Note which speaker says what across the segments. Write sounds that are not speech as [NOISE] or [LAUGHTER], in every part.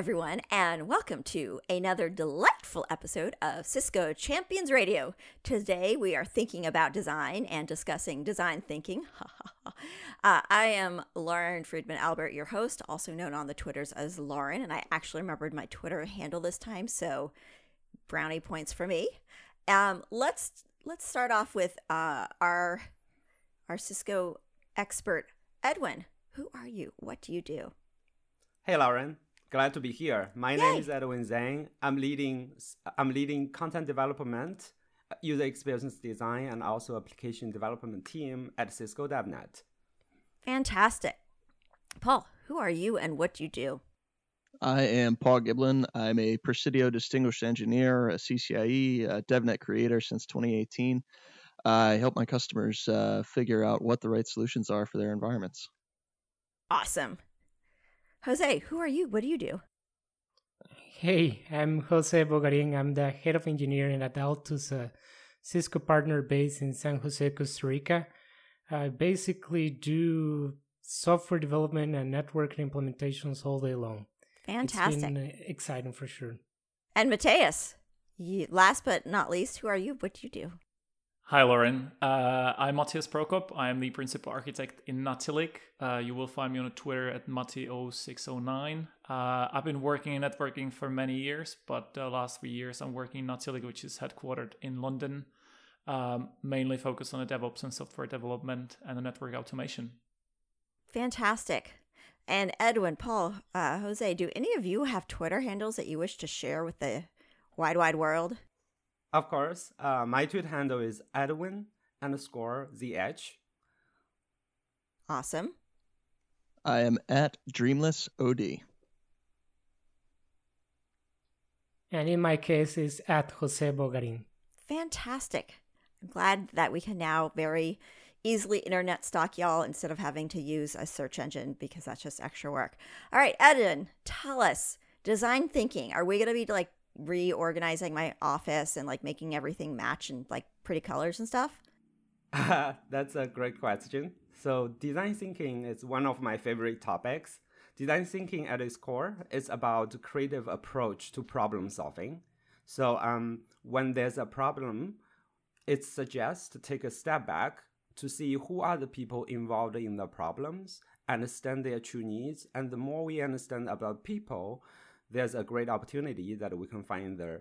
Speaker 1: everyone, and welcome to another delightful episode of Cisco Champions Radio. Today, we are thinking about design and discussing design thinking. [LAUGHS] uh, I am Lauren Friedman Albert, your host, also known on the Twitters as Lauren, and I actually remembered my Twitter handle this time, so brownie points for me. Um, let's let's start off with uh, our our Cisco expert, Edwin. Who are you? What do you do?
Speaker 2: Hey, Lauren. Glad to be here. My
Speaker 1: Yay.
Speaker 2: name is Edwin Zhang. I'm leading I'm leading content development, user experience design, and also application development team at Cisco DevNet.
Speaker 1: Fantastic. Paul, who are you and what do you do?
Speaker 3: I am Paul Giblin. I'm a Presidio Distinguished Engineer, a CCIE, a DevNet creator since 2018. I help my customers uh, figure out what the right solutions are for their environments.
Speaker 1: Awesome. Jose, who are you? What do you do?
Speaker 4: Hey, I'm Jose Bogarin. I'm the head of engineering at Altus, a Cisco partner based in San Jose, Costa Rica. I basically do software development and network implementations all day long.
Speaker 1: Fantastic.
Speaker 4: Exciting for sure.
Speaker 1: And Mateus, last but not least, who are you? What do you do?
Speaker 5: Hi, Lauren. Uh, I'm Matthias Prokop. I'm the principal architect in Natilik. Uh, you will find me on Twitter at Matti0609. Uh, I've been working in networking for many years, but the last three years I'm working in Natilik, which is headquartered in London, um, mainly focused on the DevOps and software development and the network automation.
Speaker 1: Fantastic. And Edwin, Paul, uh, Jose, do any of you have Twitter handles that you wish to share with the wide, wide world?
Speaker 2: Of course, uh, my Twitter handle is Edwin underscore ZH.
Speaker 1: Awesome.
Speaker 3: I am at Dreamless OD.
Speaker 4: And in my case, is at Jose Bogarin.
Speaker 1: Fantastic. I'm glad that we can now very easily internet stalk y'all instead of having to use a search engine because that's just extra work. All right, Edwin, tell us design thinking. Are we going to be like reorganizing my office and like making everything match and like pretty colors and stuff? [LAUGHS]
Speaker 2: That's a great question. So, design thinking is one of my favorite topics. Design thinking at its core is about creative approach to problem solving. So, um, when there's a problem, it suggests to take a step back to see who are the people involved in the problems, understand their true needs, and the more we understand about people, there's a great opportunity that we can find the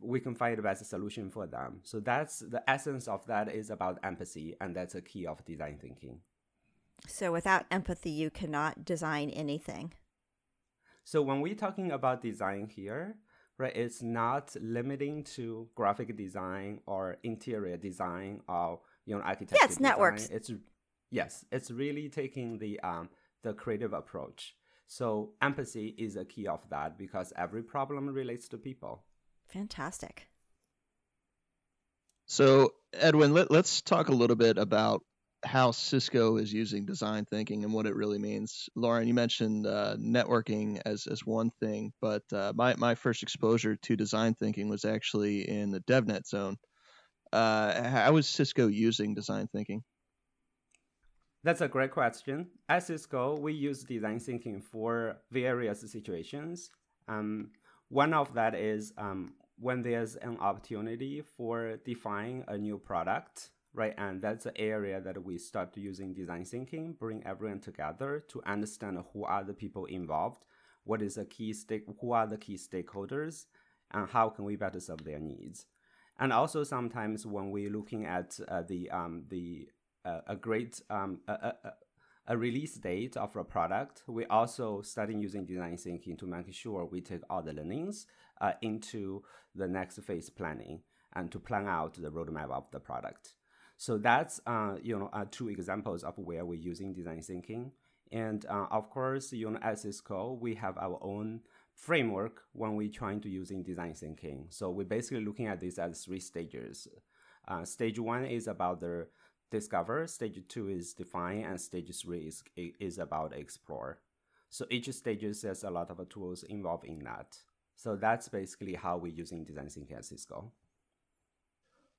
Speaker 2: we can find the best solution for them. So that's the essence of that is about empathy, and that's a key of design thinking.
Speaker 1: So without empathy, you cannot design anything.
Speaker 2: So when we're talking about design here, right, it's not limiting to graphic design or interior design or you know architecture.
Speaker 1: Yeah, it's
Speaker 2: design.
Speaker 1: networks.
Speaker 2: It's yes, it's really taking the um the creative approach. So empathy is a key of that because every problem relates to people.
Speaker 1: Fantastic.
Speaker 3: So, Edwin, let, let's talk a little bit about how Cisco is using design thinking and what it really means. Lauren, you mentioned uh, networking as, as one thing, but uh, my, my first exposure to design thinking was actually in the DevNet zone. Uh, how is Cisco using design thinking?
Speaker 2: That's a great question. At Cisco, we use design thinking for various situations. Um, one of that is um, when there's an opportunity for defining a new product, right? And that's the area that we start using design thinking, bring everyone together to understand who are the people involved, what is the key stake, who are the key stakeholders, and how can we better serve their needs. And also sometimes when we're looking at uh, the um, the a great um, a, a, a release date of a product, we also starting using design thinking to make sure we take all the learnings uh, into the next phase planning and to plan out the roadmap of the product. So that's uh, you know uh, two examples of where we're using design thinking. And uh, of course, you know, at Cisco, we have our own framework when we're trying to using design thinking. So we're basically looking at this as three stages. Uh, stage one is about the discover, stage two is define, and stage three is, is about explore. So each stage has a lot of tools involved in that. So that's basically how we're using design thinking at Cisco.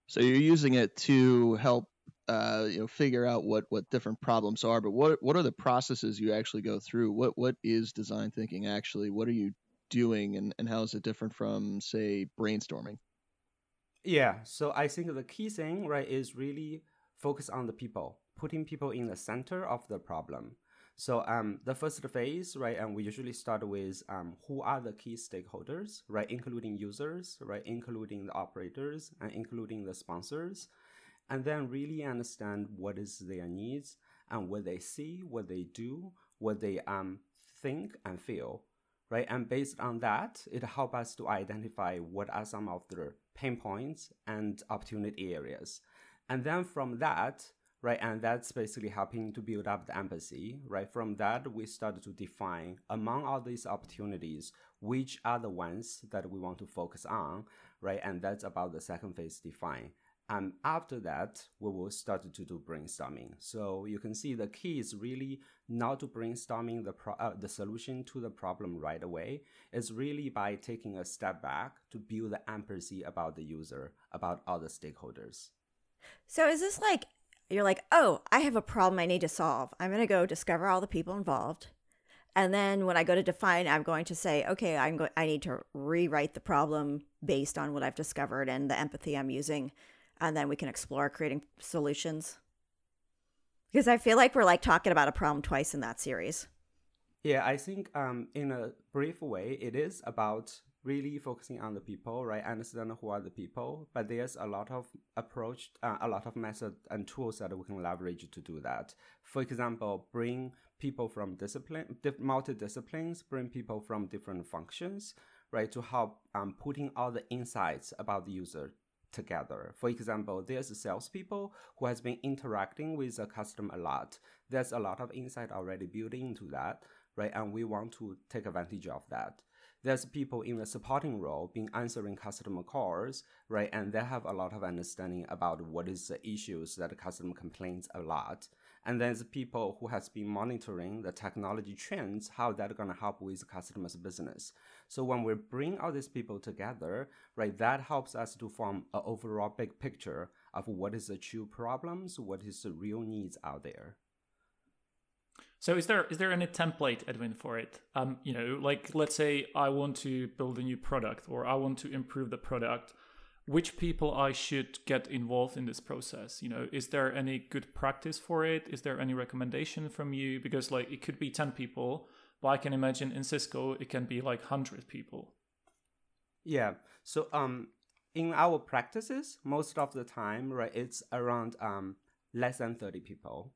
Speaker 3: So you're using it to help uh, you know figure out what what different problems are, but what what are the processes you actually go through? What what is design thinking actually? What are you doing and, and how is it different from say brainstorming
Speaker 2: yeah so i think the key thing right is really focus on the people putting people in the center of the problem so um, the first phase, right, and we usually start with um, who are the key stakeholders, right, including users, right, including the operators, and including the sponsors, and then really understand what is their needs and what they see, what they do, what they um, think and feel, right? And based on that, it helps us to identify what are some of the pain points and opportunity areas. And then from that, right, and that's basically helping to build up the empathy, right? From that, we start to define among all these opportunities, which are the ones that we want to focus on, right? And that's about the second phase define. And after that, we will start to do brainstorming. So you can see the key is really not to brainstorming the pro- uh, the solution to the problem right away. It's really by taking a step back to build the empathy about the user, about other stakeholders.
Speaker 1: So is this like you're like, oh, I have a problem I need to solve. I'm going to go discover all the people involved. And then when I go to define, I'm going to say, okay, I'm go- I need to rewrite the problem based on what I've discovered and the empathy I'm using and then we can explore creating solutions. Because I feel like we're like talking about a problem twice in that series.
Speaker 2: Yeah, I think um, in a brief way, it is about really focusing on the people, right? Understand who are the people, but there's a lot of approach, uh, a lot of method and tools that we can leverage to do that. For example, bring people from discipline, multi-disciplines, bring people from different functions, right, to help um, putting all the insights about the user together. For example, there's a salespeople who has been interacting with a customer a lot. There's a lot of insight already built into that, right? And we want to take advantage of that. There's people in the supporting role being answering customer calls, right? And they have a lot of understanding about what is the issues that the customer complains a lot. And there's people who has been monitoring the technology trends, how that to help with the customers' business. So when we bring all these people together, right, that helps us to form an overall big picture of what is the true problems, what is the real needs out there.
Speaker 5: So is there is there any template, Edwin, for it? Um, you know, like let's say I want to build a new product or I want to improve the product which people I should get involved in this process. You know, is there any good practice for it? Is there any recommendation from you? Because like it could be 10 people, but I can imagine in Cisco it can be like 100 people.
Speaker 2: Yeah. So um in our practices, most of the time, right, it's around um less than 30 people.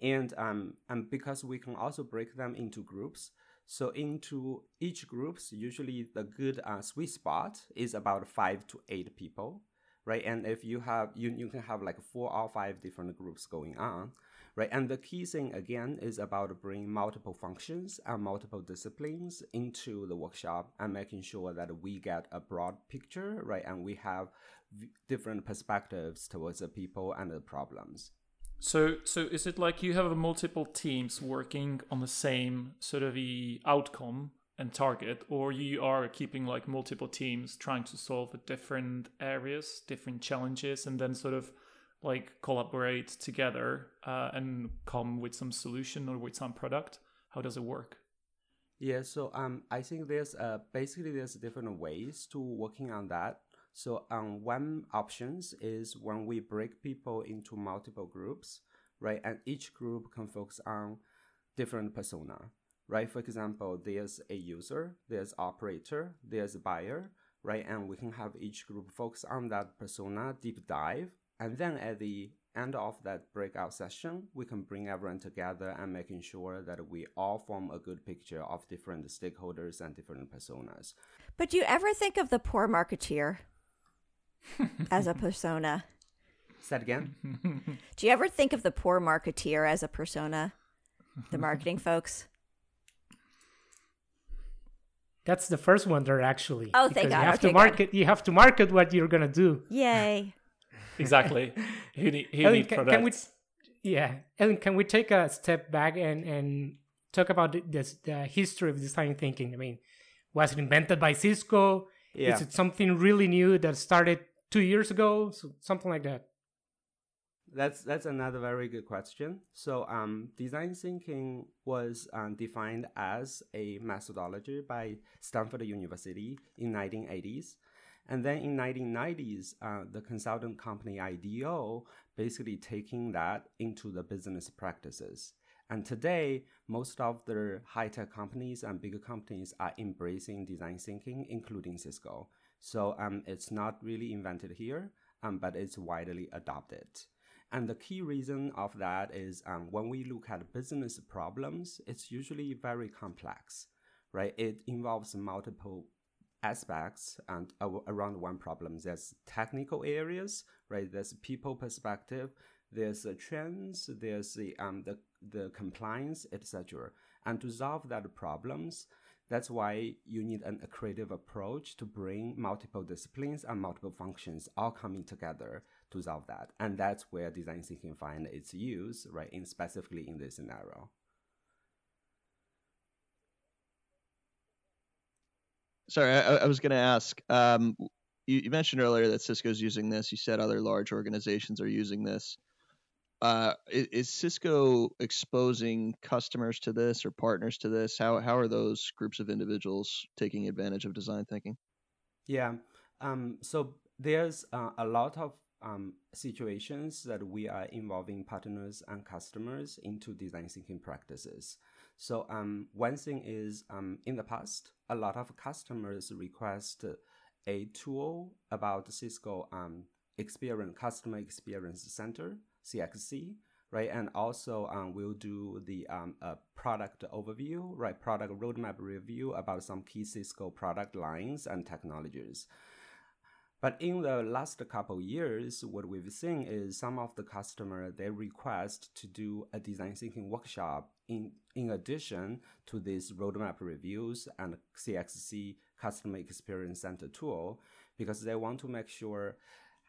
Speaker 2: And um and because we can also break them into groups, so into each groups, usually the good uh, sweet spot is about five to eight people, right? And if you have, you, you can have like four or five different groups going on, right? And the key thing again is about bringing multiple functions and multiple disciplines into the workshop and making sure that we get a broad picture, right? And we have different perspectives towards the people and the problems.
Speaker 5: So, so is it like you have multiple teams working on the same sort of the outcome and target, or you are keeping like multiple teams trying to solve different areas, different challenges, and then sort of like collaborate together uh, and come with some solution or with some product? How does it work?
Speaker 2: Yeah, so um, I think there's uh, basically there's different ways to working on that. So um, one options is when we break people into multiple groups, right? And each group can focus on different persona, right? For example, there's a user, there's operator, there's buyer, right? And we can have each group focus on that persona, deep dive. And then at the end of that breakout session, we can bring everyone together and making sure that we all form a good picture of different stakeholders and different personas.
Speaker 1: But do you ever think of the poor marketeer? As a persona.
Speaker 2: Say again.
Speaker 1: Do you ever think of the poor marketeer as a persona? The marketing folks.
Speaker 4: That's the first one there actually.
Speaker 1: Oh, thank God.
Speaker 4: You have
Speaker 1: okay,
Speaker 4: to market.
Speaker 1: God.
Speaker 4: You have to market what you're gonna do.
Speaker 1: Yay! [LAUGHS]
Speaker 5: exactly. Who need, who
Speaker 4: Ellen,
Speaker 5: need
Speaker 4: can,
Speaker 5: products?
Speaker 4: can we? Yeah, Ellen, can we take a step back and and talk about this the history of design thinking? I mean, was it invented by Cisco?
Speaker 2: Yeah.
Speaker 4: Is it something really new that started two years ago? So something like that.
Speaker 2: that's that's another very good question. So, um, design thinking was um, defined as a methodology by Stanford University in 1980s, and then in 1990s, uh, the consultant company IDEO basically taking that into the business practices. And today, most of the high tech companies and bigger companies are embracing design thinking, including Cisco. So um, it's not really invented here, um, but it's widely adopted. And the key reason of that is um, when we look at business problems, it's usually very complex, right? It involves multiple aspects and around one problem. There's technical areas, right? There's people perspective. There's the trends. There's the um the the compliance, etc. And to solve that problems, that's why you need an, creative approach to bring multiple disciplines and multiple functions all coming together to solve that. And that's where design thinking find its use, right? In specifically in this scenario.
Speaker 3: Sorry, I, I was going to ask. Um, you, you, mentioned earlier that Cisco's using this. You said other large organizations are using this. Uh, is, is, Cisco exposing customers to this or partners to this? How how are those groups of individuals taking advantage of design thinking?
Speaker 2: Yeah. Um, so there's uh, a lot of um, situations that we are involving partners and customers into design thinking practices. So um, one thing is um, in the past, a lot of customers request a tool about Cisco um, experience customer experience center CXC, right? And also um, we'll do the um, product overview, right? Product roadmap review about some key Cisco product lines and technologies. But in the last couple years, what we've seen is some of the customer they request to do a design thinking workshop in in addition to these roadmap reviews and CXC customer experience center tool because they want to make sure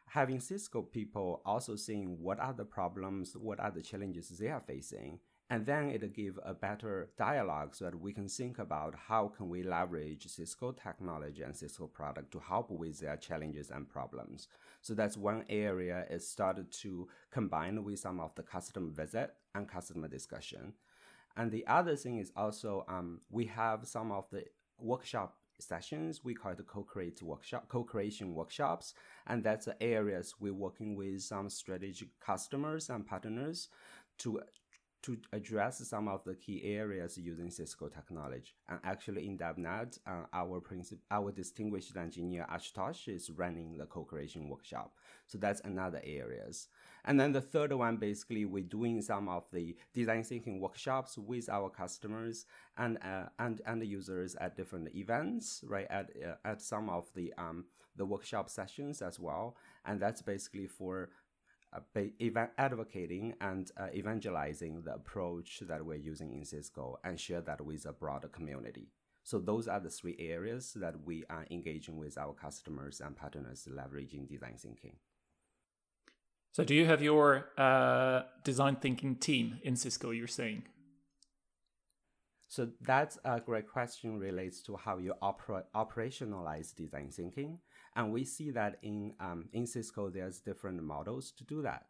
Speaker 2: having Cisco people also seeing what are the problems, what are the challenges they are facing, and then it give a better dialogue so that we can think about how can we leverage cisco technology and cisco product to help with their challenges and problems. So that's one area it started to combine with some of the customer visit and customer discussion. And the other thing is also um, we have some of the workshop sessions we call it co-create workshop co-creation workshops and that's the areas we're working with some strategic customers and partners to to address some of the key areas using Cisco technology. And actually in DevNet, uh, our princip- our distinguished engineer Ashutosh is running the co-creation workshop. So that's another areas. And then the third one, basically, we're doing some of the design thinking workshops with our customers and uh, and and users at different events, right? At uh, at some of the um the workshop sessions as well. And that's basically for uh, advocating and uh, evangelizing the approach that we're using in Cisco and share that with a broader community. So those are the three areas that we are engaging with our customers and partners leveraging design thinking.
Speaker 5: So do you have your uh, design thinking team in Cisco, you're saying?
Speaker 2: So that's a great question relates to how you oper- operationalize design thinking. And we see that in, um, in Cisco, there's different models to do that.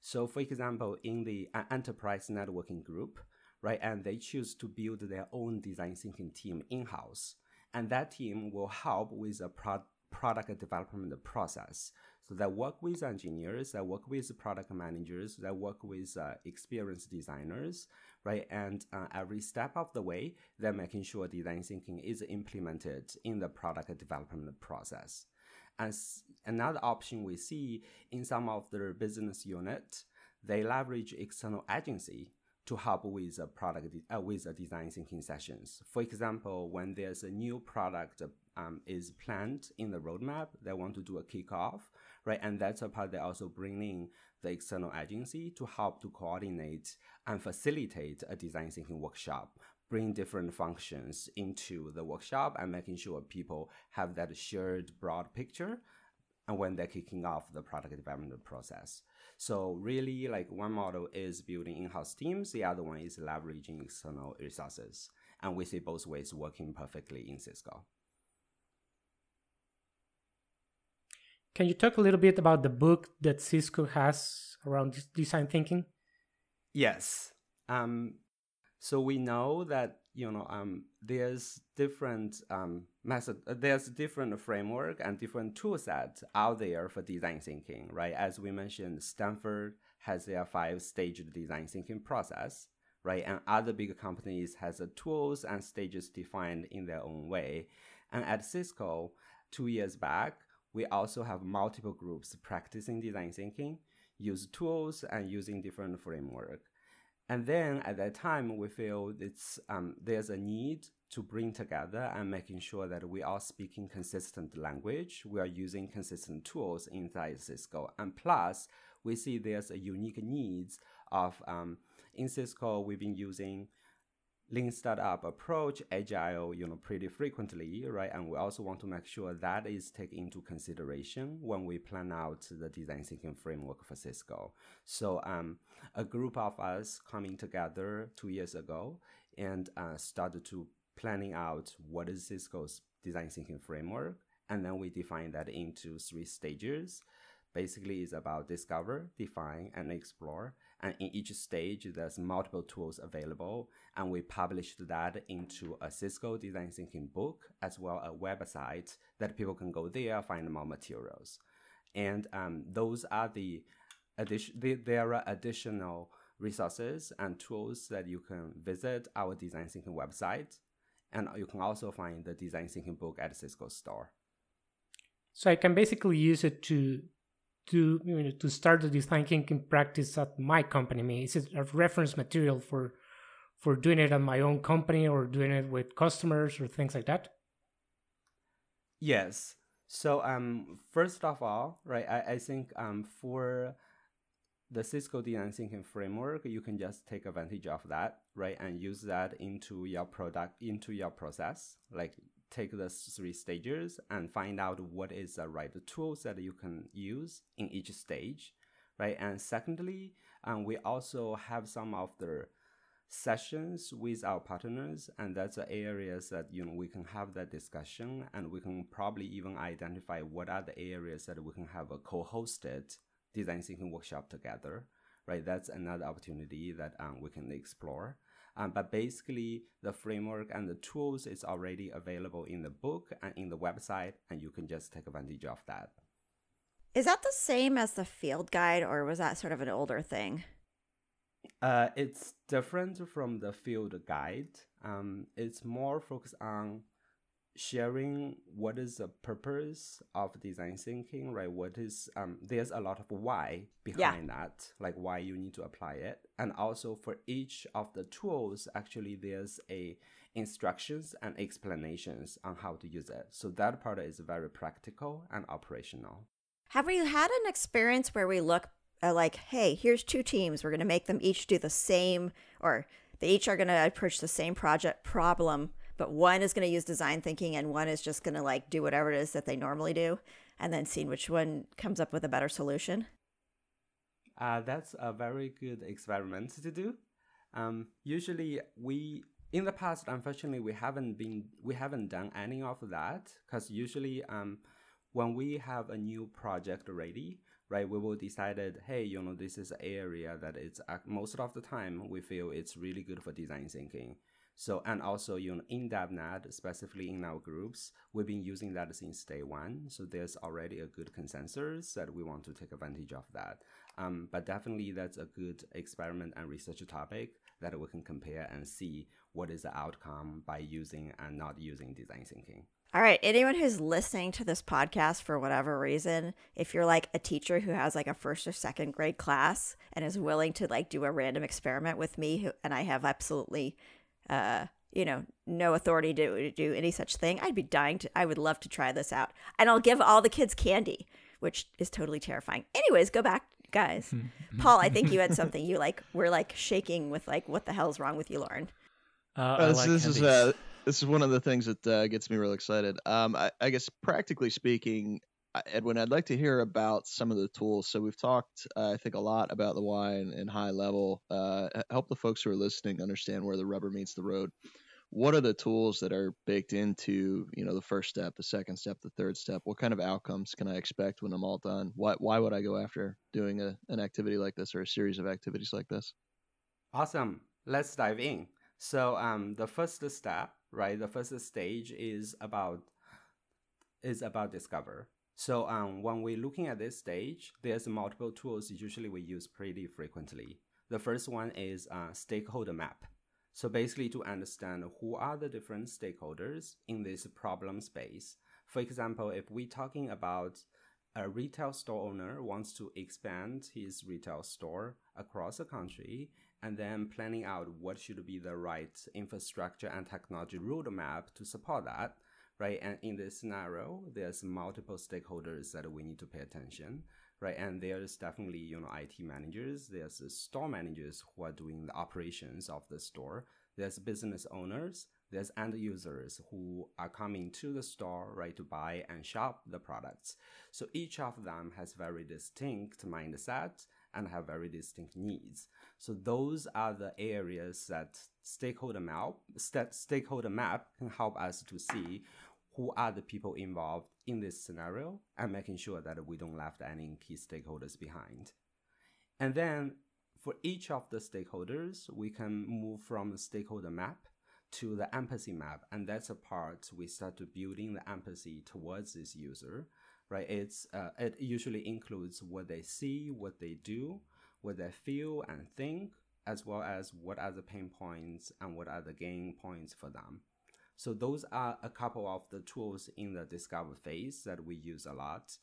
Speaker 2: So for example, in the uh, enterprise networking group, right, and they choose to build their own design thinking team in-house. And that team will help with the pro- product development process. So they work with engineers, they work with product managers, they work with uh, experienced designers, right? And uh, every step of the way, they're making sure design thinking is implemented in the product development process. As another option we see in some of the business unit, they leverage external agency to help with a product uh, with a design thinking sessions. For example, when there's a new product um, is planned in the roadmap, they want to do a kickoff, right? And that's a part they also bring in the external agency to help to coordinate and facilitate a design thinking workshop bring different functions into the workshop and making sure people have that shared broad picture and when they're kicking off the product development process. So really like one model is building in-house teams, the other one is leveraging external resources. And we see both ways working perfectly in Cisco.
Speaker 4: Can you talk a little bit about the book that Cisco has around design thinking?
Speaker 2: Yes. Um, so we know that you know um, there's different um, method, uh, there's different framework and different tool sets out there for design thinking, right? As we mentioned, Stanford has their five stage design thinking process, right? And other big companies has the tools and stages defined in their own way. And at Cisco, two years back, we also have multiple groups practicing design thinking, use tools and using different framework. And then at that time, we feel it's um, there's a need to bring together and making sure that we are speaking consistent language. We are using consistent tools inside Cisco, and plus we see there's a unique needs of um, in Cisco we've been using lean startup approach, agile, you know, pretty frequently, right? And we also want to make sure that is taken into consideration when we plan out the design thinking framework for Cisco. So, um, a group of us coming together two years ago and uh, started to planning out what is Cisco's design thinking framework, and then we define that into three stages. Basically, it's about discover, define, and explore. And in each stage, there's multiple tools available. And we published that into a Cisco design thinking book, as well a website that people can go there, find more materials. And um, those are the addition, there are additional resources and tools that you can visit our design thinking website. And you can also find the design thinking book at Cisco store.
Speaker 4: So I can basically use it to to you know, to start the design thinking practice at my company? I mean, is it a reference material for for doing it at my own company or doing it with customers or things like that?
Speaker 2: Yes. So um, first of all, right, I, I think um, for the Cisco design thinking framework, you can just take advantage of that, right, and use that into your product, into your process. Like take the three stages and find out what is the right tools that you can use in each stage, right? And secondly, um, we also have some of the sessions with our partners, and that's the areas that you know we can have that discussion, and we can probably even identify what are the areas that we can have a co-hosted design thinking workshop together, right? That's another opportunity that um, we can explore. Um, but basically, the framework and the tools is already available in the book and in the website, and you can just take advantage of that.
Speaker 1: Is that the same as the field guide, or was that sort of an older thing?
Speaker 2: Uh, it's different from the field guide. Um, it's more focused on sharing what is the purpose of design thinking right? What is um there's a lot of why behind yeah. that like why you need to apply it. And also for each of the tools actually there's a instructions and explanations on how to use it. So that part is very practical and operational.
Speaker 1: Have we had an experience where we look uh, like hey here's two teams. We're going to make them each do the same or they each are going to approach the same project problem but one is going to use design thinking and one is just going to like do whatever it is that they normally do and then seeing which one comes up with a better solution.
Speaker 2: Uh, that's a very good experiment to do. Um, usually we in the past unfortunately we haven't been we haven't done any of that because usually um, when we have a new project ready right we will decided hey you know this is an area that it's uh, most of the time we feel it's really good for design thinking so, and also, you know, in DevNet, specifically in our groups, we've been using that since day one. So there's already a good consensus that we want to take advantage of that. Um, but definitely that's a good experiment and research topic that we can compare and see what is the outcome by using and not using design thinking.
Speaker 1: All right, anyone who's listening to this podcast for whatever reason, if you're like a teacher who has like a first or second grade class and is willing to like do a random experiment with me who, and I have absolutely uh, you know, no authority to do any such thing, I'd be dying to. I would love to try this out, and I'll give all the kids candy, which is totally terrifying. Anyways, go back, guys. [LAUGHS] Paul, I think you had something. You like were like shaking with like, what the hell's wrong with you, Lauren?
Speaker 3: Uh, uh, this, like this is uh, this is one of the things that uh, gets me real excited. Um, I, I guess practically speaking, Edwin, I'd like to hear about some of the tools. So we've talked, uh, I think, a lot about the why and, and high level. Uh, help the folks who are listening understand where the rubber meets the road. what are the tools that are baked into you know the first step, the second step, the third step? What kind of outcomes can I expect when I'm all done? Why why would I go after doing a, an activity like this or a series of activities like this?
Speaker 2: Awesome. Let's dive in. So um, the first step, right? The first stage is about is about discover. So um, when we're looking at this stage, there's multiple tools usually we use pretty frequently. The first one is uh, stakeholder map. So basically to understand who are the different stakeholders in this problem space. For example, if we're talking about a retail store owner wants to expand his retail store across the country and then planning out what should be the right infrastructure and technology roadmap to support that right? And in this scenario, there's multiple stakeholders that we need to pay attention, right? And there's definitely, you know, IT managers, there's store managers who are doing the operations of the store, there's business owners, there's end users who are coming to the store, right, to buy and shop the products. So each of them has very distinct mindset and have very distinct needs. So those are the areas that stakeholder map, st- stakeholder map can help us to see who are the people involved in this scenario and making sure that we don't left any key stakeholders behind. And then for each of the stakeholders, we can move from the stakeholder map to the empathy map. And that's a part we start to building the empathy towards this user, right? It's, uh, it usually includes what they see, what they do, what they feel and think, as well as what are the pain points and what are the gain points for them. So those are a couple of the tools in the discover phase that we use a lot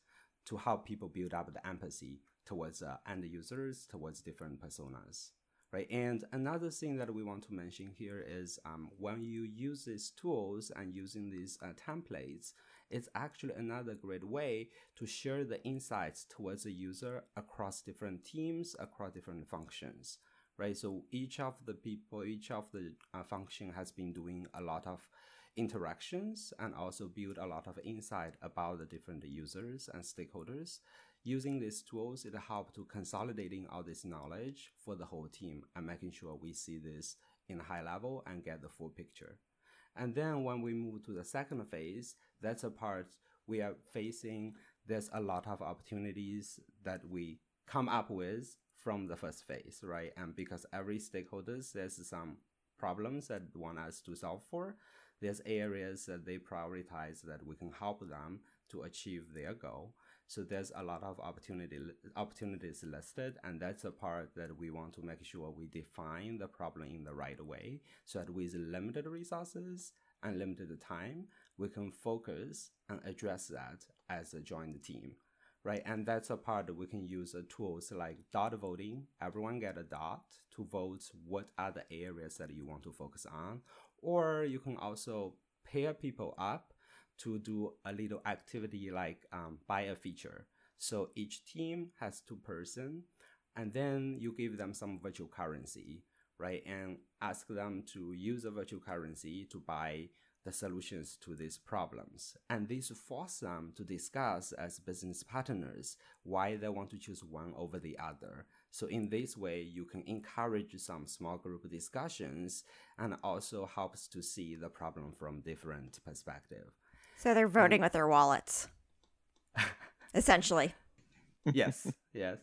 Speaker 2: to help people build up the empathy towards uh, end users, towards different personas. Right. And another thing that we want to mention here is um, when you use these tools and using these uh, templates, it's actually another great way to share the insights towards the user across different teams, across different functions right? So each of the people, each of the uh, function has been doing a lot of interactions and also build a lot of insight about the different users and stakeholders. Using these tools, it helps to consolidating all this knowledge for the whole team and making sure we see this in high level and get the full picture. And then when we move to the second phase, that's a part we are facing. There's a lot of opportunities that we come up with from the first phase, right? And because every stakeholders, there's some problems that want us to solve for. There's areas that they prioritize that we can help them to achieve their goal. So there's a lot of opportunity opportunities listed, and that's a part that we want to make sure we define the problem in the right way, so that with limited resources and limited time, we can focus and address that as a joint team right? And that's a part that we can use uh, tools like dot voting. Everyone get a dot to vote what are the areas that you want to focus on. Or you can also pair people up to do a little activity like um, buy a feature. So each team has two person, and then you give them some virtual currency, right? And ask them to use a virtual currency to buy the solutions to these problems. And this force them to discuss as business partners why they want to choose one over the other. So in this way, you can encourage some small group discussions and also helps to see the problem from different perspective.
Speaker 1: So they're voting with their wallets, [LAUGHS] essentially.
Speaker 2: yes, [LAUGHS] yes.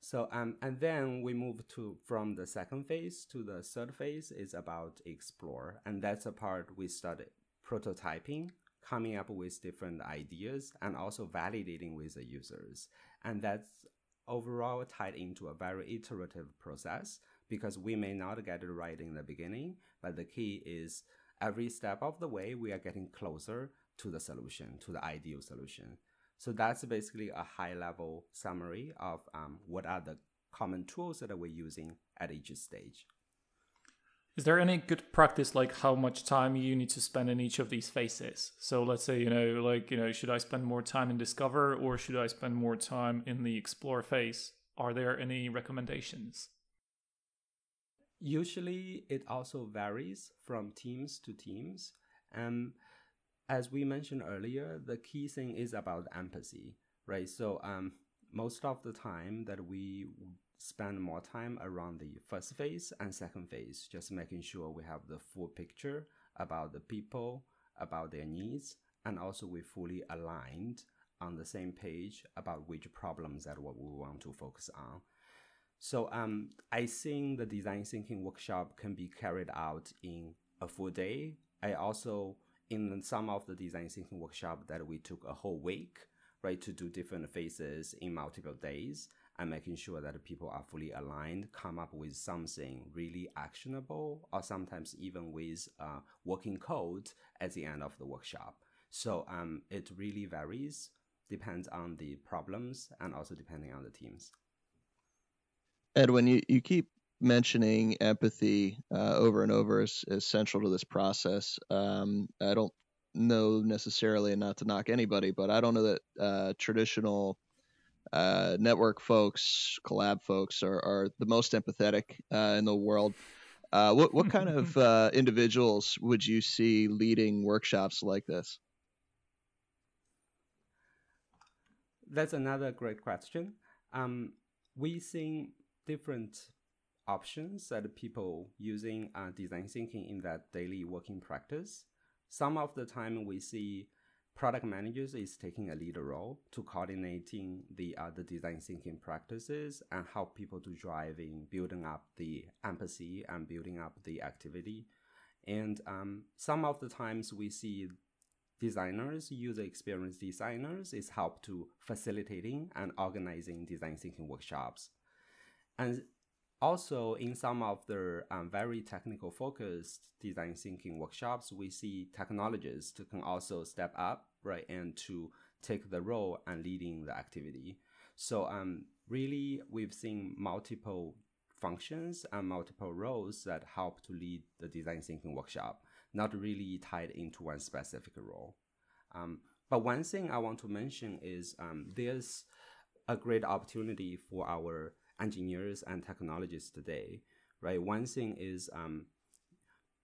Speaker 2: So um, and then we move to from the second phase to the third phase is about explore, and that's a part we started prototyping, coming up with different ideas, and also validating with the users, and that's overall tied into a very iterative process because we may not get it right in the beginning, but the key is every step of the way we are getting closer to the solution, to the ideal solution. So that's basically a high level summary of um, what are the common tools that we're using at each stage.
Speaker 5: Is there any good practice like how much time you need to spend in each of these phases? So let's say, you know, like, you know, should I spend more time in discover or should I spend more time in the explore phase? Are there any recommendations?
Speaker 2: Usually it also varies from teams to teams. Um, as we mentioned earlier, the key thing is about empathy, right? So um, most of the time that we spend more time around the first phase and second phase, just making sure we have the full picture about the people, about their needs, and also we fully aligned on the same page about which problems that what we want to focus on. So um, I think the design thinking workshop can be carried out in a full day. I also in some of the design thinking workshop that we took a whole week, right, to do different phases in multiple days and making sure that people are fully aligned, come up with something really actionable, or sometimes even with uh, working code at the end of the workshop. So um, it really varies, depends on the problems and also depending on the teams.
Speaker 3: Edwin, you, you keep mentioning empathy uh, over and over as, as, central to this process. Um, I don't know necessarily, and not to knock anybody, but I don't know that uh, traditional uh, network folks, collab folks are, are the most empathetic uh, in the world. Uh, what what kind of [LAUGHS] uh, individuals would you see leading workshops like this?
Speaker 2: That's another great question. Um, we see different options that people using uh, design thinking in that daily working practice. Some of the time we see product managers is taking a leader role to coordinating the uh, the design thinking practices and help people to drive in building up the empathy and building up the activity. And um, some of the times we see designers, user experience designers, is help to facilitating and organizing design thinking workshops. And also in some of the um, very technical focused design thinking workshops, we see technologists can also step up right? And to take the role and leading the activity. So um, really, we've seen multiple functions and multiple roles that help to lead the design thinking workshop, not really tied into one specific role. Um, but one thing I want to mention is um, there's a great opportunity for our engineers and technologists today, right? One thing is um,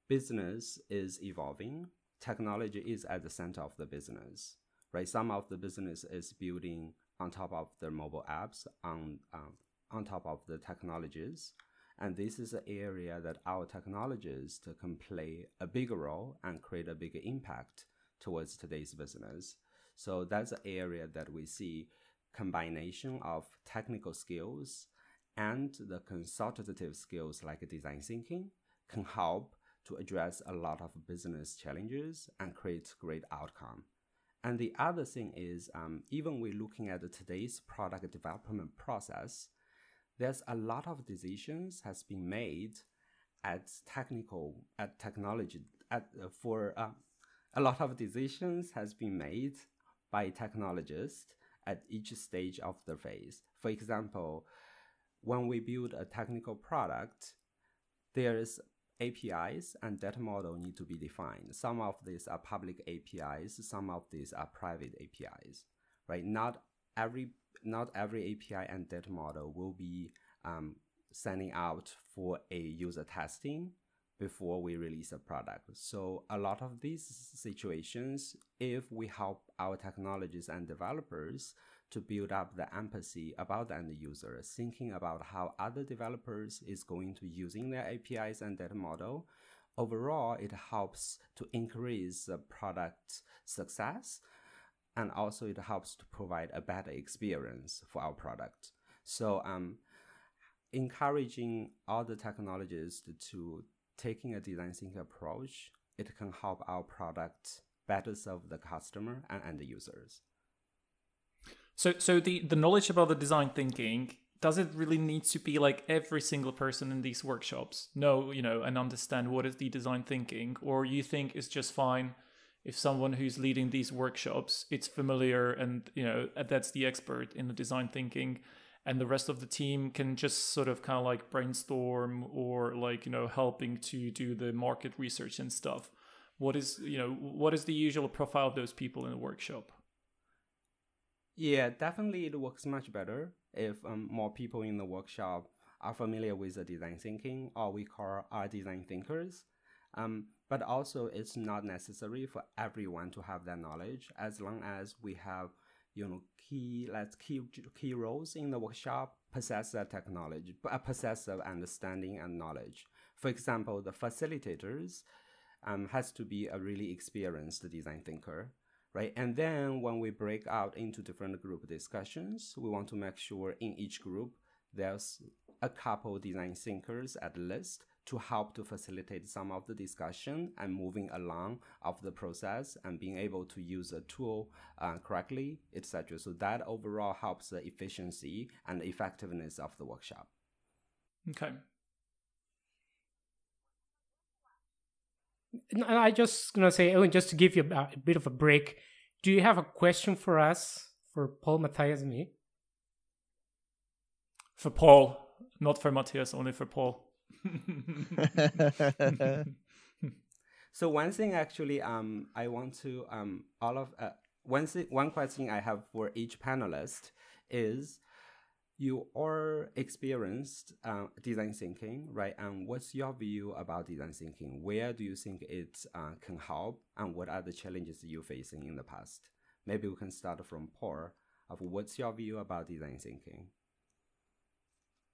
Speaker 2: business is evolving, technology is at the center of the business, right? Some of the business is building on top of the mobile apps, on um, on top of the technologies, and this is an area that our technologists can play a bigger role and create a bigger impact towards today's business. So that's an area that we see combination of technical skills and the consultative skills like design thinking can help to address a lot of business challenges and create great outcome. And the other thing is, um, even we're looking at today's product development process, there's a lot of decisions has been made at technical at technology at uh, for uh, a lot of decisions has been made by technologists at each stage of the phase. For example, when we build a technical product, there's APIs and data model need to be defined. Some of these are public APIs, some of these are private APIs, right? Not every not every API and data model will be um, sending out for a user testing before we release a product. So a lot of these situations, if we help our technologists and developers to build up the empathy about the end user, thinking about how other developers is going to using their APIs and data model. Overall, it helps to increase the product success and also it helps to provide a better experience for our product. So um, encouraging all the technologists to taking a design thinking approach, it can help our product better serve the customer and end users.
Speaker 5: So, so the the knowledge about the design thinking does it really need to be like every single person in these workshops know you know and understand what is the design thinking, or you think it's just fine if someone who's leading these workshops it's familiar and you know that's the expert in the design thinking and the rest of the team can just sort of kind of like brainstorm or like you know helping to do the market research and stuff? What is you know what is the usual profile of those people in the workshop
Speaker 2: yeah, definitely it works much better if um, more people in the workshop are familiar with the design thinking, or we call our design thinkers. Um, but also, it's not necessary for everyone to have that knowledge as long as we have you know, key let's key key roles in the workshop possess that technology, uh, possess of understanding and knowledge. For example, the facilitators um, has to be a really experienced design thinker, right? And then when we break out into different group discussions, we want to make sure in each group there's a couple design thinkers at least to help to facilitate some of the discussion and moving along of the process and being able to use a tool uh, correctly, etc. So that overall helps the efficiency and effectiveness of the workshop.
Speaker 5: Okay.
Speaker 4: I just gonna say, oh, just to give you a, a bit of a break. Do you have a question for us, for Paul, Matthias, and me?
Speaker 5: For Paul, not for Matthias, only for Paul. [LAUGHS] [LAUGHS]
Speaker 2: so one thing actually, um, I want to um, all of uh, one thing, one question I have for each panelist is you are experienced uh, design thinking, right? And what's your view about design thinking? Where do you think it uh, can help, and what are the challenges you're facing in the past? Maybe we can start from Paul. Of what's your view about design thinking?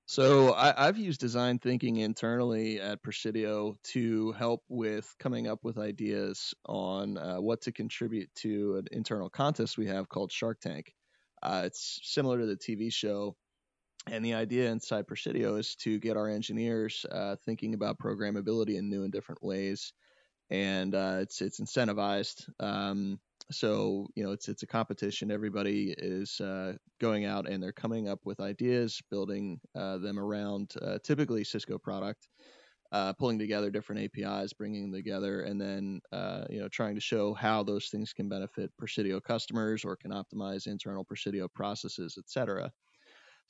Speaker 3: So I, have used design thinking internally at Presidio to help with coming up with ideas on uh, what to contribute to an internal contest we have called Shark Tank. Uh, it's similar to the TV show, and the idea inside Presidio is to get our engineers uh, thinking about programmability in new and different ways, and uh, it's it's incentivized. Um, so you know it's it's a competition. Everybody is uh, going out and they're coming up with ideas building uh, them around uh, typically cisco product uh, pulling together different apis bringing them together and then you know trying to show how those things can benefit presidio customers or can optimize internal presidio processes et cetera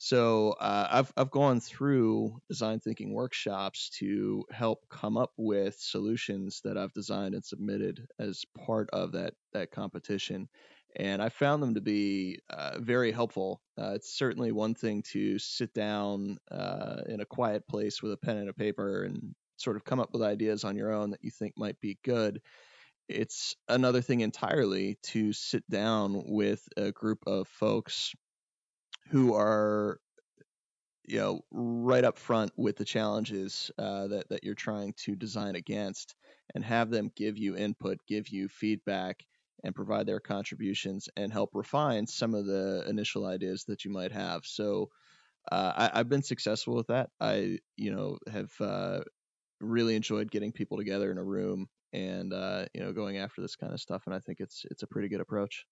Speaker 3: so uh, I've I've gone through design thinking workshops to help come up with solutions that I've designed and submitted as part of that that competition, and I found them to be uh, very helpful. Uh, it's certainly one thing to sit down uh, in a quiet place with a pen and a paper and sort of come up with ideas on your own that you think might be good. It's another thing entirely to sit down with a group of folks who are you know right up front with the challenges uh, that that you're trying to design against, and have them give you input, give you feedback, and provide their contributions and help refine some of the initial ideas that you might have. So. Uh, I, have been successful with that. I, you know, have uh, really enjoyed getting people together in a room and uh, you know going after this kind of stuff. And I think it's it's a pretty good approach.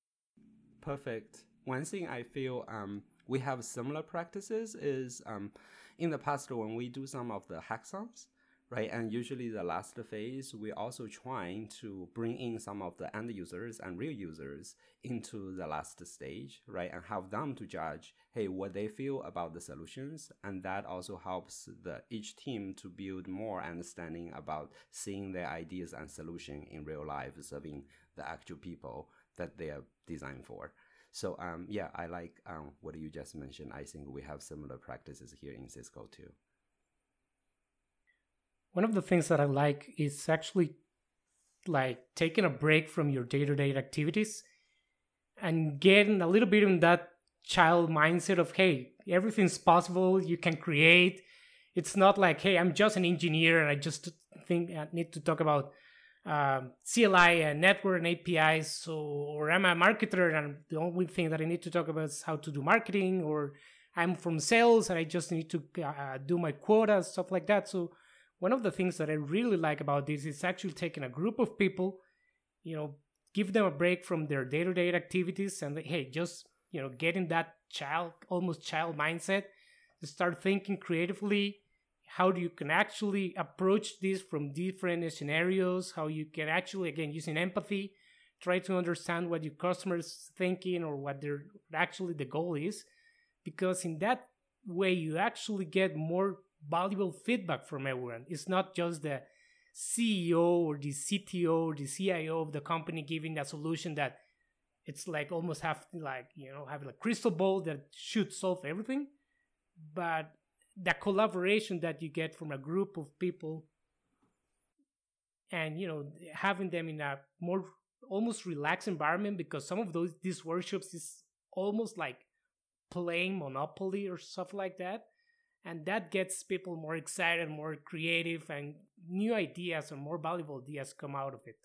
Speaker 2: Perfect. One thing I feel um, we have similar practices is um, in the past when we do some of the hackathons, right? And usually the last phase, we're also trying to bring in some of the end users and real users into the last stage, right? And have them to judge, hey, what they feel about the solutions. And that also helps the each team to build more understanding about seeing their ideas and solution in real life, serving the actual people that they are designed for. So um, yeah, I like um, what you just mentioned. I think we have similar practices here in Cisco too.
Speaker 4: One of the things that I like is actually like taking a break from your day-to-day activities and getting a little bit in that child mindset of hey, everything's possible, you can create. It's not like hey, I'm just an engineer and I just think I need to talk about um, CLI and network and APIs. So, or I'm a marketer and the only thing that I need to talk about is how to do marketing, or I'm from sales and I just need to uh, do my quota, stuff like that. So, one of the things that I really like about this is actually taking a group of people, you know, give them a break from their day to day activities and, hey, just, you know, getting that child, almost child mindset, to start thinking creatively how you can actually approach this from different scenarios how you can actually again using empathy try to understand what your customers thinking or what their actually the goal is. Because in that way you actually get more valuable feedback from everyone. It's not just the ceo or the cto or the cio of the company giving a solution that it's like almost have like you know having a crystal ball that should solve everything. But the collaboration that you get from a group of people and you know having them in a more almost relaxed environment because some of those these workshops is almost like playing Monopoly or stuff like that. And that gets people more excited, more creative, and new ideas or more valuable ideas come out of it.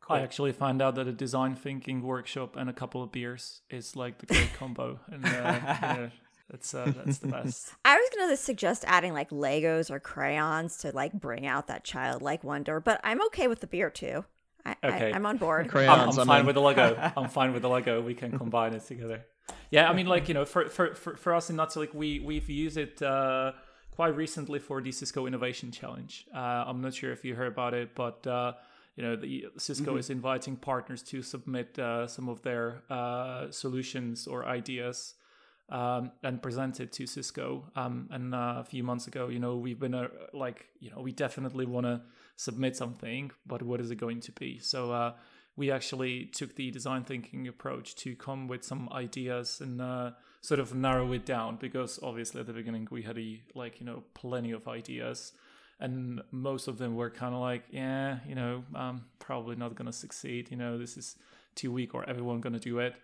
Speaker 5: Cool. I actually found out that a design thinking workshop and a couple of beers is like the great combo, and uh, yeah, that's uh, that's the best. [LAUGHS]
Speaker 1: I was gonna suggest adding like Legos or crayons to like bring out that childlike wonder, but I'm okay with the beer too. I, okay. I, am on board. [LAUGHS]
Speaker 3: Crayons,
Speaker 5: I'm, I'm fine with the Lego. [LAUGHS] I'm fine with the Lego. We can combine it together. Yeah, I mean, like you know, for for for, for us in Natilik, we we've used it. Uh, quite recently for the Cisco Innovation Challenge. Uh, I'm not sure if you heard about it, but uh, you know, the Cisco mm-hmm. is inviting partners to submit uh, some of their uh, solutions or ideas um, and present it to Cisco. Um, and uh, a few months ago, you know, we've been uh, like, you know, we definitely want to submit something, but what is it going to be? So uh, we actually took the design thinking approach to come with some ideas and uh, sort of narrow it down because obviously at the beginning we had a, like, you know, plenty of ideas and most of them were kind of like, yeah, you know, I'm probably not gonna succeed. You know, this is too weak, or everyone gonna do it.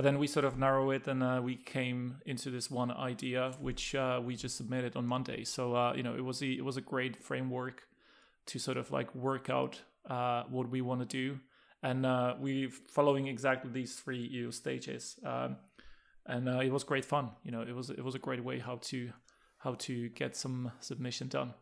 Speaker 5: But then we sort of narrow it, and uh, we came into this one idea, which uh, we just submitted on Monday. So uh, you know, it was a it was a great framework to sort of like work out uh, what we want to do, and uh, we're following exactly these three stages. Um, and uh, it was great fun. You know, it was it was a great way how to how to get some submission done.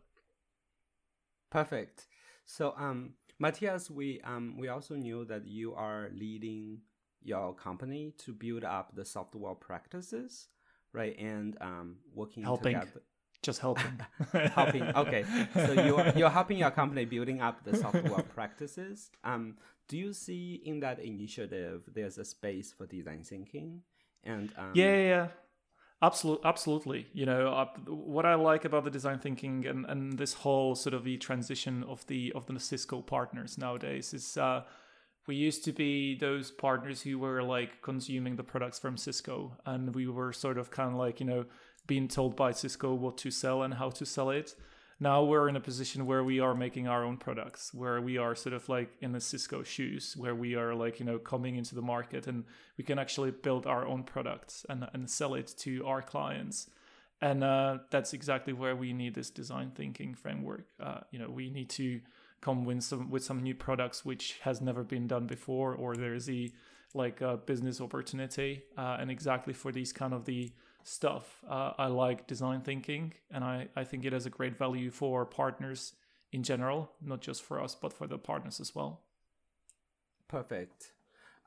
Speaker 2: Perfect. So, um, Matthias, we um, we also knew that you are leading your company to build up the software practices, right? And um, working
Speaker 5: helping,
Speaker 2: together.
Speaker 5: just helping, [LAUGHS]
Speaker 2: helping. Okay, so you're you're helping your company building up the software [LAUGHS] practices. Um, do you see in that initiative there's a space for design thinking? And um,
Speaker 5: yeah, yeah, Absolutely, absolutely. You know, uh, what I like about the design thinking and, and this whole sort of the transition of the of the Cisco partners nowadays is uh, we used to be those partners who were like consuming the products from Cisco, and we were sort of kind of like you know being told by Cisco what to sell and how to sell it. Now we're in a position where we are making our own products where we are sort of like in the cisco shoes where we are like you know coming into the market and we can actually build our own products and, and sell it to our clients. And uh, that's exactly where we need this design thinking framework. Uh, you know we need to come with some with some new products which has never been done before or there's a like a business opportunity uh, and exactly for these kind of the stuff. Uh, I like design thinking, and I, I think it has a great value for partners in general, not just for us, but for the partners as well.
Speaker 2: Perfect.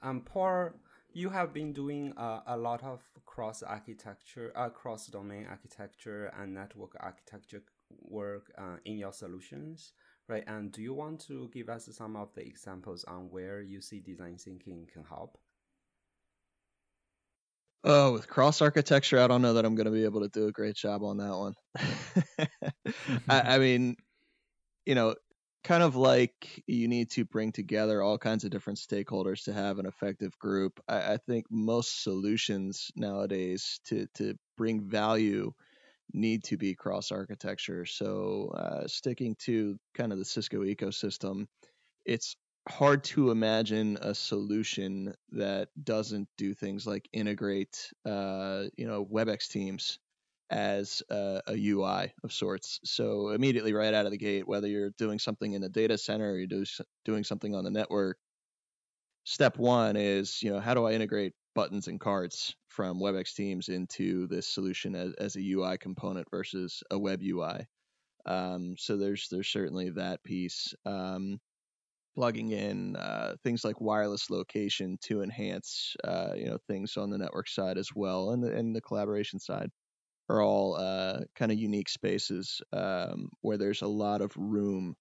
Speaker 2: Um, Paul, you have been doing uh, a lot of cross architecture, uh, cross domain architecture, and network architecture work uh, in your solutions, right? And do you want to give us some of the examples on where you see design thinking can help?
Speaker 3: Oh, with cross architecture, I don't know that I'm going to be able to do a great job on that one. [LAUGHS] I, I mean, you know, kind of like you need to bring together all kinds of different stakeholders to have an effective group. I, I think most solutions nowadays to to bring value need to be cross architecture. So uh, sticking to kind of the Cisco ecosystem, it's hard to imagine a solution that doesn't do things like integrate, uh, you know, WebEx Teams as a, a, UI of sorts. So immediately right out of the gate, whether you're doing something in the data center or you're do, doing something on the network, step one is, you know, how do I integrate buttons and cards from WebEx Teams into this solution as, as a UI component versus a web UI? Um, so there's there's certainly that piece. Um, plugging in uh, things like wireless location to enhance uh, you know things on the network side as well and the, and the collaboration side are all uh, kind of unique spaces um, where there's a lot of room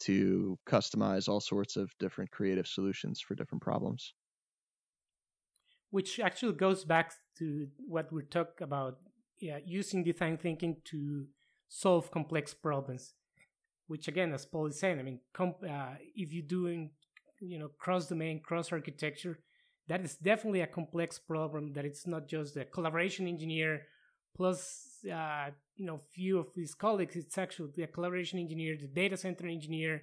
Speaker 3: to customize all sorts of different creative solutions for different problems
Speaker 4: which actually goes back to what we talked about yeah, using design thinking to solve complex problems which again, as Paul is saying, I mean, uh, if you're doing, you know, cross domain, cross architecture, that is definitely a complex problem. That it's not just the collaboration engineer plus, uh, you know, few of his colleagues. It's actually the collaboration engineer, the data center engineer,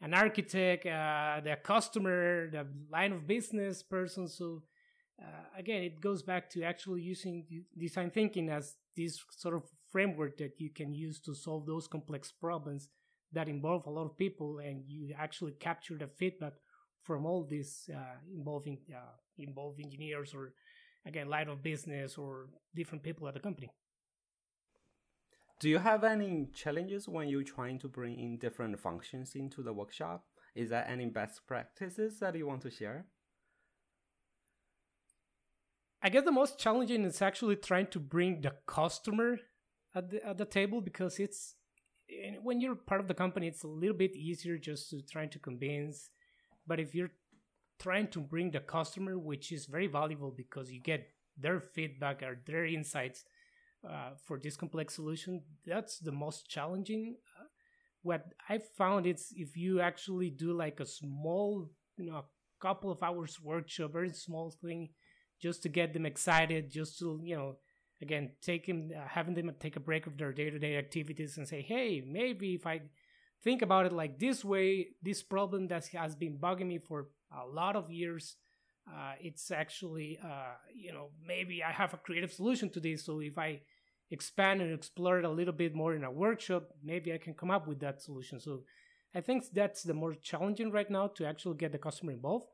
Speaker 4: an architect, uh, the customer, the line of business person. So uh, again, it goes back to actually using design thinking as this sort of framework that you can use to solve those complex problems that involve a lot of people, and you actually capture the feedback from all these uh, involving uh, engineers or again line of business or different people at the company.
Speaker 2: Do you have any challenges when you're trying to bring in different functions into the workshop? Is there any best practices that you want to share?
Speaker 4: I guess the most challenging is actually trying to bring the customer at the at the table because it's when you're part of the company, it's a little bit easier just to try to convince. But if you're trying to bring the customer, which is very valuable because you get their feedback or their insights uh, for this complex solution, that's the most challenging. Uh, what I found is if you actually do like a small, you know, a couple of hours workshop, very small thing, just to get them excited, just to you know, again, taking uh, having them take a break of their day to day activities and say, hey, maybe if I think about it like this way, this problem that has been bugging me for a lot of years. Uh, it's actually, uh, you know, maybe I have a creative solution to this. So if I expand and explore it a little bit more in a workshop, maybe I can come up with that solution. So I think that's the more challenging right now to actually get the customer involved.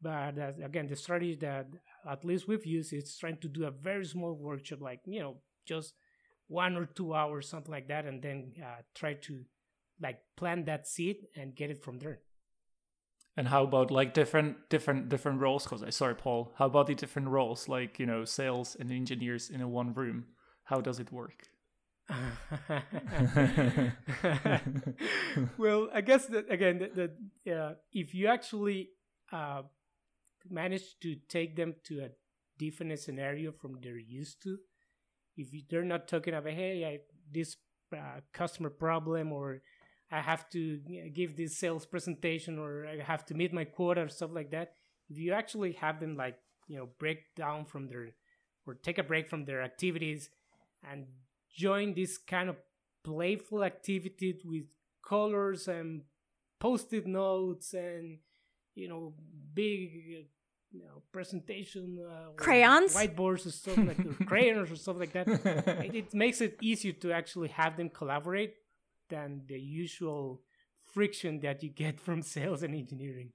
Speaker 4: But uh, again, the strategy that at least we've used is trying to do a very small workshop, like you know, just one or two hours, something like that, and then uh, try to like plant that seed and get it from there.
Speaker 5: And how about like different different different roles? Because I sorry, Paul. How about the different roles, like you know, sales and engineers in a one room? How does it work? [LAUGHS]
Speaker 4: well, I guess that again, that, uh, if you actually uh, manage to take them to a different scenario from they're used to, if they're not talking about hey, I, this uh, customer problem or I have to give this sales presentation or I have to meet my quota or stuff like that. If you actually have them like you know break down from their or take a break from their activities and join this kind of playful activity with colors and post-it notes and you know big you know presentation uh,
Speaker 1: crayons?
Speaker 4: whiteboards or stuff like that, [LAUGHS] crayons or stuff like that. It, it [LAUGHS] makes it easier to actually have them collaborate than the usual friction that you get from [LAUGHS] sales and engineering.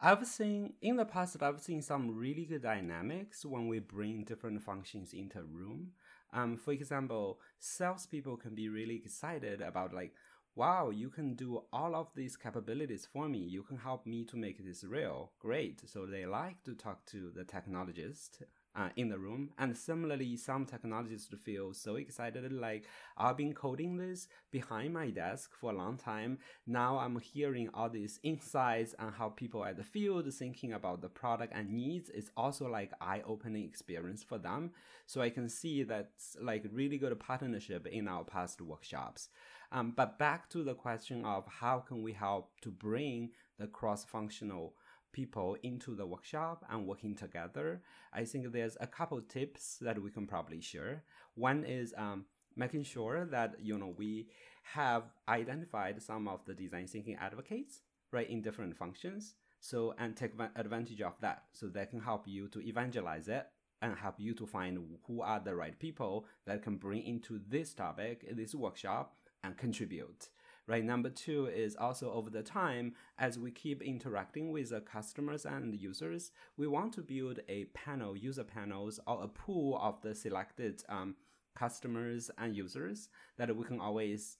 Speaker 2: I've seen in the past, I've seen some really good dynamics when we bring different functions into a room. Um, for example, salespeople can be really excited about like, wow, you can do all of these capabilities for me. You can help me to make this real. Great. So they like to talk to the technologist uh, in the room. And similarly, some technologists feel so excited, like I've been coding this behind my desk for a long time. Now I'm hearing all these insights and how people at the field thinking about the product and needs. It's also like eye-opening experience for them. So I can see that's like really good partnership in our past workshops. Um, but back to the question of how can we help to bring the cross-functional people into the workshop and working together, I think there's a couple tips that we can probably share. One is um, making sure that you know we have identified some of the design thinking advocates right in different functions. So and take advantage of that, so they can help you to evangelize it and help you to find who are the right people that can bring into this topic, this workshop, and contribute right? Number two is also over the time, as we keep interacting with the customers and users, we want to build a panel, user panels, or a pool of the selected um, customers and users that we can always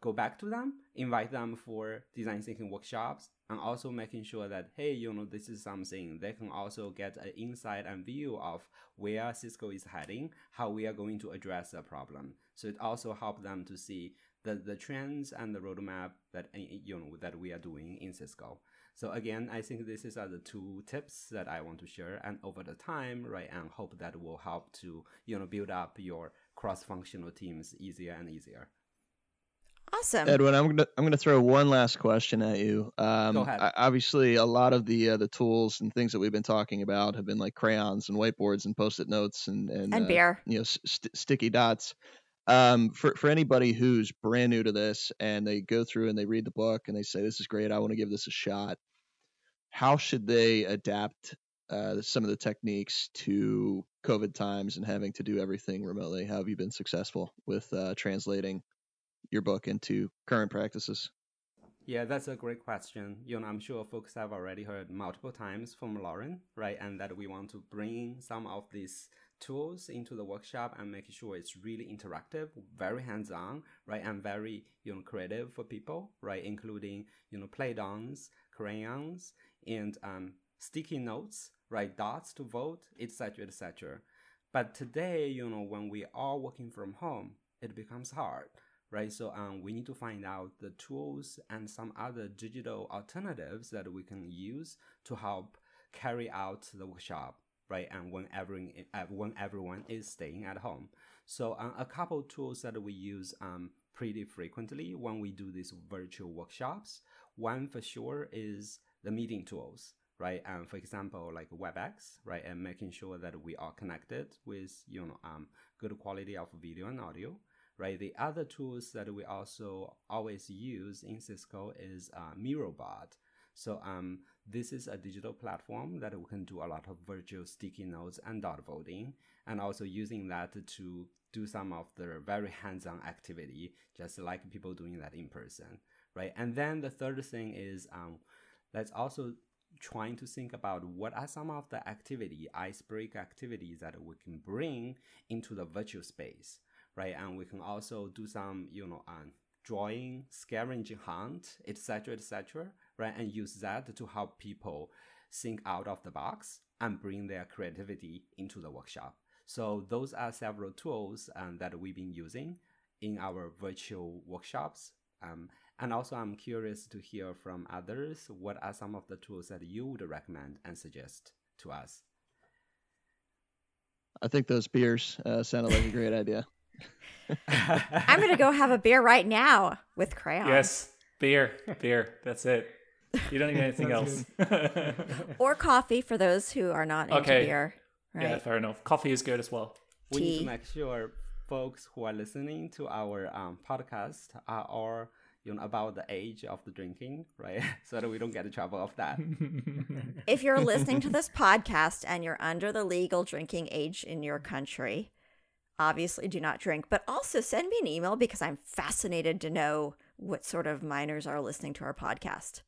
Speaker 2: go back to them, invite them for design thinking workshops, and also making sure that, hey, you know, this is something they can also get an insight and view of where Cisco is heading, how we are going to address the problem. So it also helps them to see the, the trends and the roadmap that you know that we are doing in Cisco. So again, I think this is are the two tips that I want to share, and over the time, right, and hope that will help to you know build up your cross-functional teams easier and easier.
Speaker 1: Awesome,
Speaker 3: Edwin. I'm gonna I'm gonna throw one last question at you. Um,
Speaker 2: Go ahead.
Speaker 3: obviously, a lot of the uh, the tools and things that we've been talking about have been like crayons and whiteboards and post-it notes and and,
Speaker 1: and
Speaker 3: uh,
Speaker 1: beer.
Speaker 3: you know st- sticky dots um, for for anybody who's brand new to this and they go through and they read the book and they say this is great, I want to give this a shot. How should they adapt uh, some of the techniques to COVID times and having to do everything remotely? How have you been successful with uh, translating your book into current practices?
Speaker 2: Yeah, that's a great question. You know, I'm sure folks have already heard multiple times from Lauren, right? And that we want to bring some of these tools into the workshop and making sure it's really interactive, very hands-on, right? And very, you know, creative for people, right? Including, you know, play downs, crayons, and um, sticky notes, right? Dots to vote, etc., etc. But today, you know, when we are working from home, it becomes hard right? So um, we need to find out the tools and some other digital alternatives that we can use to help carry out the workshop, right? And when everyone, when everyone is staying at home. So um, a couple tools that we use um, pretty frequently when we do these virtual workshops. One for sure is the meeting tools, right? And for example, like WebEx, right? And making sure that we are connected with, you know, um, good quality of video and audio right? The other tools that we also always use in Cisco is uh, Miro board. So um, this is a digital platform that we can do a lot of virtual sticky notes and dot voting, and also using that to do some of the very hands-on activity, just like people doing that in person, right? And then the third thing is um, let's also trying to think about what are some of the activity, icebreaker activities that we can bring into the virtual space right? And we can also do some, you know, um, drawing, scavenger hunt, etc., etc., right? And use that to help people think out of the box and bring their creativity into the workshop. So those are several tools um, that we've been using in our virtual workshops. Um, and also, I'm curious to hear from others. What are some of the tools that you would recommend and suggest to us?
Speaker 3: I think those beers uh, sounded like a great idea. [LAUGHS]
Speaker 1: I'm gonna go have a beer right now with [LAUGHS] crayon.
Speaker 5: Yes, beer, beer. That's it. You don't need [LAUGHS] anything else. [LAUGHS]
Speaker 1: or coffee for those who are not into
Speaker 5: Okay.
Speaker 1: beer. Right.
Speaker 5: Yeah, fair enough. Coffee is good as well.
Speaker 2: we need to make sure folks who are listening to our um, podcast are all you know about the age of the drinking, right? [LAUGHS] so that we don't get in trouble of that.
Speaker 1: If you're listening to this podcast and you're under the legal drinking age in your country, obviously do not drink. But also send me an email because I'm fascinated to know what sort of minors are listening to our podcast.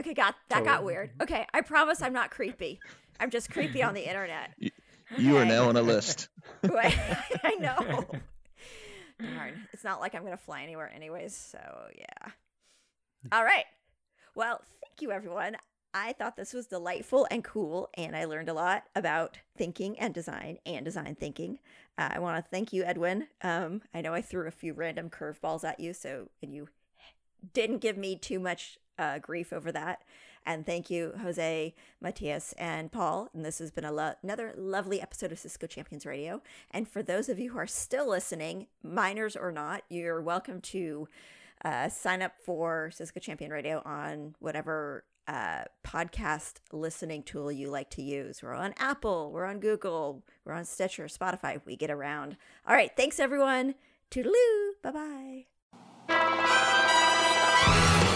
Speaker 1: Okay, got that got weird. [LAUGHS] Okay, I promise I'm not creepy. I'm just creepy on the internet.
Speaker 3: You are now on a list. [LAUGHS] [LAUGHS]
Speaker 1: I know. Darn. It's not like I'm going to fly anywhere, anyways. So, yeah. All right. Well, thank you, everyone. I thought this was delightful and cool, and I learned a lot about thinking and design and design thinking. Uh, I want to thank you, Edwin. Um, I know I threw a few random curveballs at you, so and you didn't give me too much uh, grief over that. And thank you, Jose, Matias, and Paul. And this has been lo- another lovely episode of Cisco Champions Radio. And for those of you who are still listening, minors or not, you're welcome to uh, sign up for Cisco Champion Radio on whatever uh, podcast listening tool you like to use. We're on Apple, we're on Google, we're on Stitcher, Spotify. We get around. All right. Thanks, everyone. Toodaloo. Bye bye.